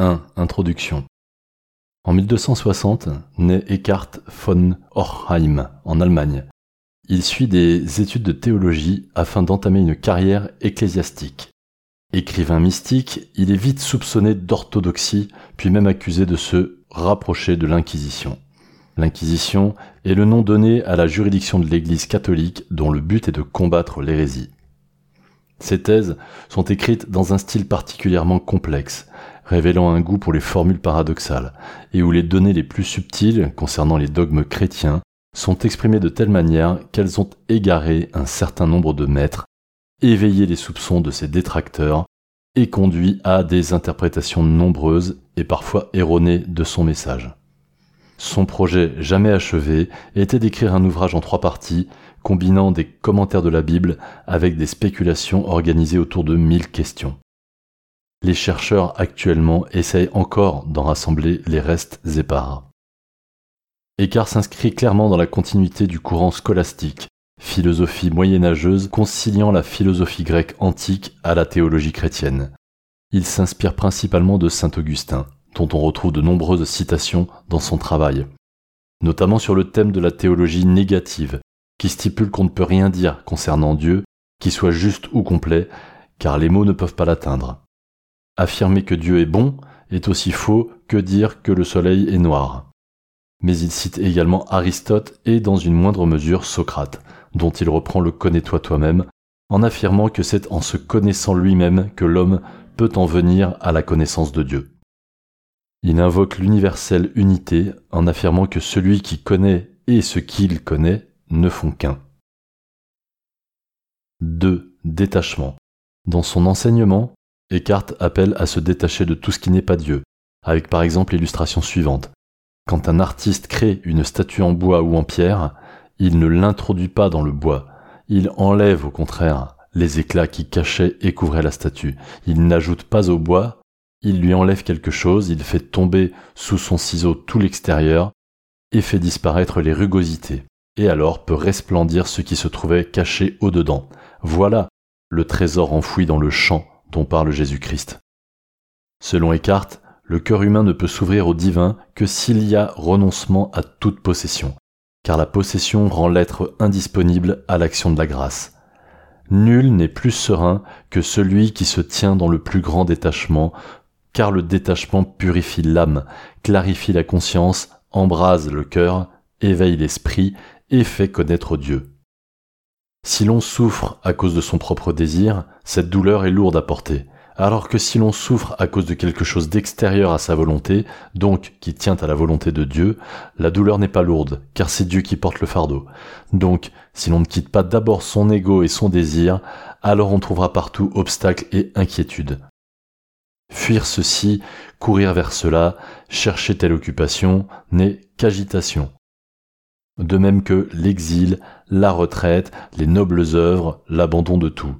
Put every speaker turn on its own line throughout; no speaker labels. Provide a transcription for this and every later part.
1. Introduction. En 1260 naît Eckhart von Orheim en Allemagne. Il suit des études de théologie afin d'entamer une carrière ecclésiastique. Écrivain mystique, il est vite soupçonné d'orthodoxie, puis même accusé de se rapprocher de l'Inquisition. L'Inquisition est le nom donné à la juridiction de l'Église catholique dont le but est de combattre l'hérésie. Ces thèses sont écrites dans un style particulièrement complexe, révélant un goût pour les formules paradoxales, et où les données les plus subtiles concernant les dogmes chrétiens sont exprimées de telle manière qu'elles ont égaré un certain nombre de maîtres, éveillé les soupçons de ses détracteurs, et conduit à des interprétations nombreuses et parfois erronées de son message. Son projet jamais achevé était d'écrire un ouvrage en trois parties, combinant des commentaires de la Bible avec des spéculations organisées autour de mille questions. Les chercheurs actuellement essayent encore d'en rassembler les restes épars. Écart s'inscrit clairement dans la continuité du courant scolastique, philosophie moyenâgeuse conciliant la philosophie grecque antique à la théologie chrétienne. Il s'inspire principalement de saint Augustin, dont on retrouve de nombreuses citations dans son travail, notamment sur le thème de la théologie négative, qui stipule qu'on ne peut rien dire concernant Dieu qui soit juste ou complet, car les mots ne peuvent pas l'atteindre. Affirmer que Dieu est bon est aussi faux que dire que le soleil est noir. Mais il cite également Aristote et dans une moindre mesure Socrate, dont il reprend le connais-toi toi-même, en affirmant que c'est en se connaissant lui-même que l'homme peut en venir à la connaissance de Dieu. Il invoque l'universelle unité en affirmant que celui qui connaît et ce qu'il connaît ne font qu'un. 2. Détachement. Dans son enseignement, Eckhart appelle à se détacher de tout ce qui n'est pas Dieu, avec par exemple l'illustration suivante. Quand un artiste crée une statue en bois ou en pierre, il ne l'introduit pas dans le bois, il enlève au contraire les éclats qui cachaient et couvraient la statue. Il n'ajoute pas au bois il lui enlève quelque chose, il fait tomber sous son ciseau tout l'extérieur et fait disparaître les rugosités, et alors peut resplendir ce qui se trouvait caché au-dedans. Voilà le trésor enfoui dans le champ dont parle Jésus-Christ. Selon Eckhart, le cœur humain ne peut s'ouvrir au divin que s'il y a renoncement à toute possession, car la possession rend l'être indisponible à l'action de la grâce. Nul n'est plus serein que celui qui se tient dans le plus grand détachement car le détachement purifie l'âme, clarifie la conscience, embrase le cœur, éveille l'esprit et fait connaître Dieu. Si l'on souffre à cause de son propre désir, cette douleur est lourde à porter, alors que si l'on souffre à cause de quelque chose d'extérieur à sa volonté, donc qui tient à la volonté de Dieu, la douleur n'est pas lourde, car c'est Dieu qui porte le fardeau. Donc, si l'on ne quitte pas d'abord son ego et son désir, alors on trouvera partout obstacles et inquiétudes. Fuir ceci, courir vers cela, chercher telle occupation n'est qu'agitation. De même que l'exil, la retraite, les nobles œuvres, l'abandon de tout.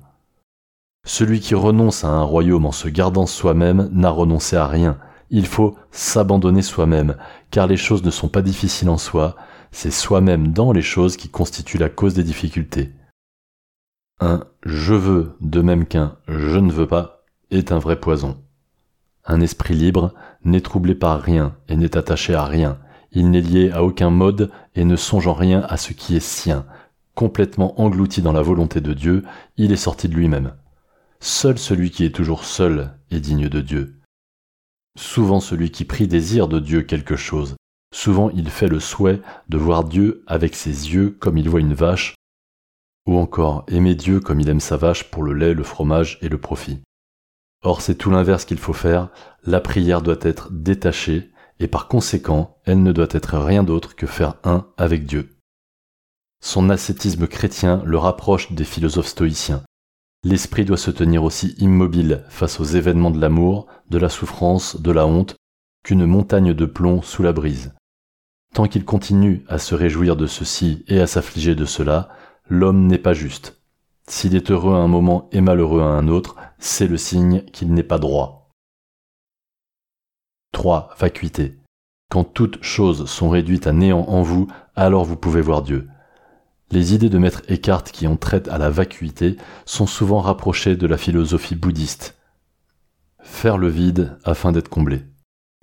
Celui qui renonce à un royaume en se gardant soi-même n'a renoncé à rien. Il faut s'abandonner soi-même, car les choses ne sont pas difficiles en soi, c'est soi-même dans les choses qui constituent la cause des difficultés. Un je veux de même qu'un je ne veux pas est un vrai poison. Un esprit libre n'est troublé par rien et n'est attaché à rien. Il n'est lié à aucun mode et ne songe en rien à ce qui est sien. Complètement englouti dans la volonté de Dieu, il est sorti de lui-même. Seul celui qui est toujours seul est digne de Dieu. Souvent celui qui prie désire de Dieu quelque chose. Souvent il fait le souhait de voir Dieu avec ses yeux comme il voit une vache, ou encore aimer Dieu comme il aime sa vache pour le lait, le fromage et le profit. Or c'est tout l'inverse qu'il faut faire, la prière doit être détachée, et par conséquent, elle ne doit être rien d'autre que faire un avec Dieu. Son ascétisme chrétien le rapproche des philosophes stoïciens. L'esprit doit se tenir aussi immobile face aux événements de l'amour, de la souffrance, de la honte, qu'une montagne de plomb sous la brise. Tant qu'il continue à se réjouir de ceci et à s'affliger de cela, l'homme n'est pas juste. S'il est heureux à un moment et malheureux à un autre, c'est le signe qu'il n'est pas droit. 3. Vacuité. Quand toutes choses sont réduites à néant en vous, alors vous pouvez voir Dieu. Les idées de Maître Eckhart qui ont trait à la vacuité sont souvent rapprochées de la philosophie bouddhiste. Faire le vide afin d'être comblé.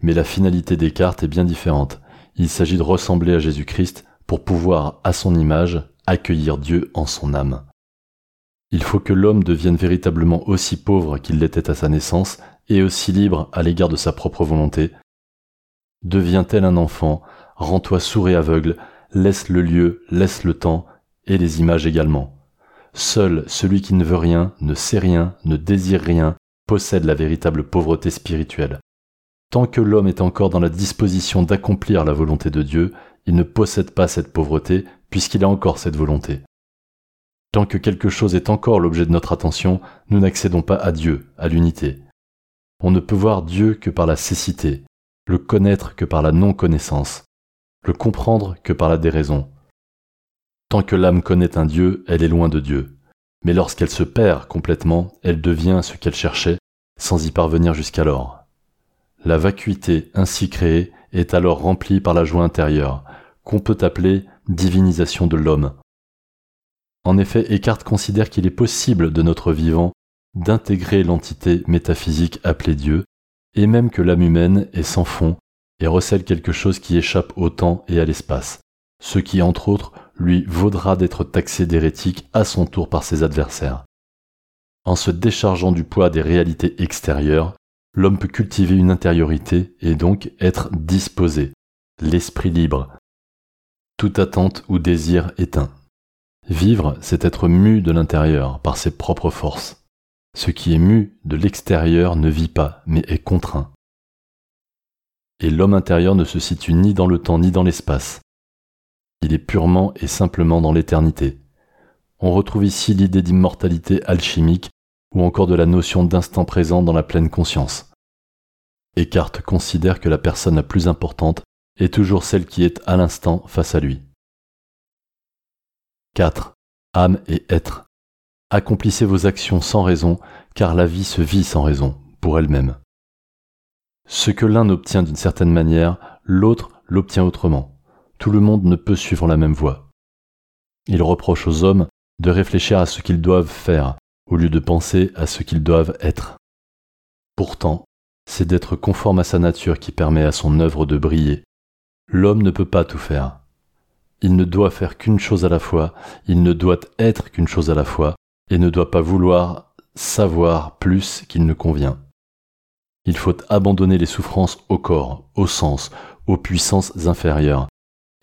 Mais la finalité cartes est bien différente. Il s'agit de ressembler à Jésus-Christ pour pouvoir, à son image, accueillir Dieu en son âme. Il faut que l'homme devienne véritablement aussi pauvre qu'il l'était à sa naissance et aussi libre à l'égard de sa propre volonté. Deviens tel un enfant, rends-toi sourd et aveugle, laisse le lieu, laisse le temps, et les images également. Seul celui qui ne veut rien, ne sait rien, ne désire rien, possède la véritable pauvreté spirituelle. Tant que l'homme est encore dans la disposition d'accomplir la volonté de Dieu, il ne possède pas cette pauvreté puisqu'il a encore cette volonté. Tant que quelque chose est encore l'objet de notre attention, nous n'accédons pas à Dieu, à l'unité. On ne peut voir Dieu que par la cécité, le connaître que par la non-connaissance, le comprendre que par la déraison. Tant que l'âme connaît un Dieu, elle est loin de Dieu. Mais lorsqu'elle se perd complètement, elle devient ce qu'elle cherchait, sans y parvenir jusqu'alors. La vacuité ainsi créée est alors remplie par la joie intérieure, qu'on peut appeler divinisation de l'homme. En effet, Eckhart considère qu'il est possible de notre vivant d'intégrer l'entité métaphysique appelée Dieu, et même que l'âme humaine est sans fond et recèle quelque chose qui échappe au temps et à l'espace, ce qui, entre autres, lui vaudra d'être taxé d'hérétique à son tour par ses adversaires. En se déchargeant du poids des réalités extérieures, l'homme peut cultiver une intériorité et donc être disposé, l'esprit libre. Toute attente ou désir éteint. Vivre, c'est être mu de l'intérieur par ses propres forces. Ce qui est mu de l'extérieur ne vit pas, mais est contraint. Et l'homme intérieur ne se situe ni dans le temps ni dans l'espace. Il est purement et simplement dans l'éternité. On retrouve ici l'idée d'immortalité alchimique ou encore de la notion d'instant présent dans la pleine conscience. Eckhart considère que la personne la plus importante est toujours celle qui est à l'instant face à lui. 4. Âme et être. Accomplissez vos actions sans raison, car la vie se vit sans raison, pour elle-même. Ce que l'un obtient d'une certaine manière, l'autre l'obtient autrement. Tout le monde ne peut suivre la même voie. Il reproche aux hommes de réfléchir à ce qu'ils doivent faire, au lieu de penser à ce qu'ils doivent être. Pourtant, c'est d'être conforme à sa nature qui permet à son œuvre de briller. L'homme ne peut pas tout faire. Il ne doit faire qu'une chose à la fois, il ne doit être qu'une chose à la fois, et ne doit pas vouloir savoir plus qu'il ne convient. Il faut abandonner les souffrances au corps, au sens, aux puissances inférieures,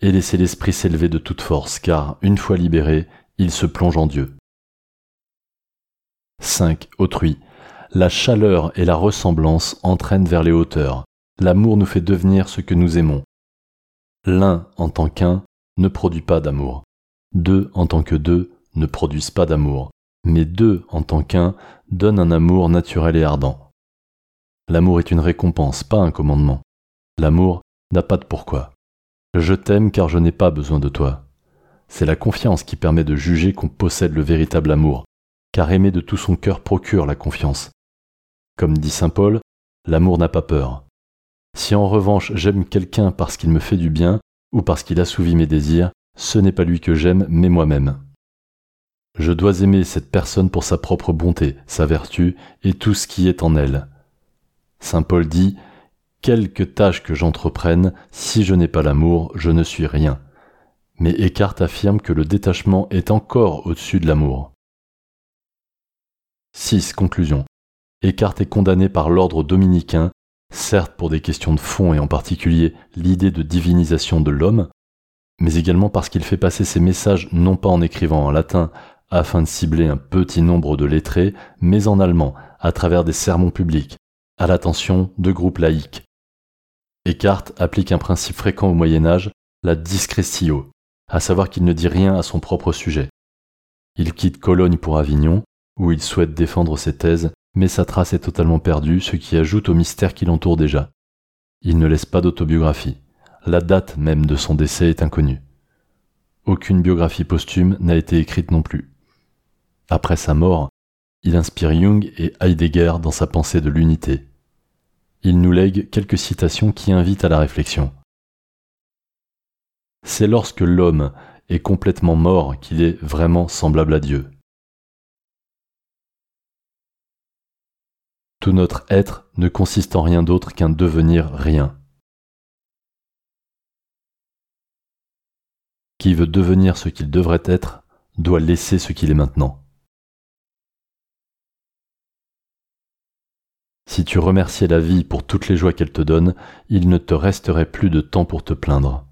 et laisser l'esprit s'élever de toute force, car, une fois libéré, il se plonge en Dieu. 5. Autrui. La chaleur et la ressemblance entraînent vers les hauteurs. L'amour nous fait devenir ce que nous aimons. L'un en tant qu'un ne produit pas d'amour. Deux en tant que deux ne produisent pas d'amour. Mais deux en tant qu'un donnent un amour naturel et ardent. L'amour est une récompense, pas un commandement. L'amour n'a pas de pourquoi. Je t'aime car je n'ai pas besoin de toi. C'est la confiance qui permet de juger qu'on possède le véritable amour, car aimer de tout son cœur procure la confiance. Comme dit Saint Paul, l'amour n'a pas peur. Si en revanche j'aime quelqu'un parce qu'il me fait du bien ou parce qu'il assouvit mes désirs, ce n'est pas lui que j'aime, mais moi-même. Je dois aimer cette personne pour sa propre bonté, sa vertu et tout ce qui est en elle. Saint Paul dit Quelque tâche que j'entreprenne, si je n'ai pas l'amour, je ne suis rien. Mais Eckhart affirme que le détachement est encore au-dessus de l'amour. 6. Conclusion. Eckhart est condamné par l'ordre dominicain, certes pour des questions de fond et en particulier l'idée de divinisation de l'homme, mais également parce qu'il fait passer ses messages non pas en écrivant en latin afin de cibler un petit nombre de lettrés, mais en allemand, à travers des sermons publics, à l'attention de groupes laïcs. Eckhart applique un principe fréquent au Moyen Âge, la discrétio, à savoir qu'il ne dit rien à son propre sujet. Il quitte Cologne pour Avignon, où il souhaite défendre ses thèses, mais sa trace est totalement perdue, ce qui ajoute au mystère qui l'entoure déjà. Il ne laisse pas d'autobiographie. La date même de son décès est inconnue. Aucune biographie posthume n'a été écrite non plus. Après sa mort, il inspire Jung et Heidegger dans sa pensée de l'unité. Il nous lègue quelques citations qui invitent à la réflexion. C'est lorsque l'homme est complètement mort qu'il est vraiment semblable à Dieu. Tout notre être ne consiste en rien d'autre qu'un devenir rien. Qui veut devenir ce qu'il devrait être doit laisser ce qu'il est maintenant. Si tu remerciais la vie pour toutes les joies qu'elle te donne, il ne te resterait plus de temps pour te plaindre.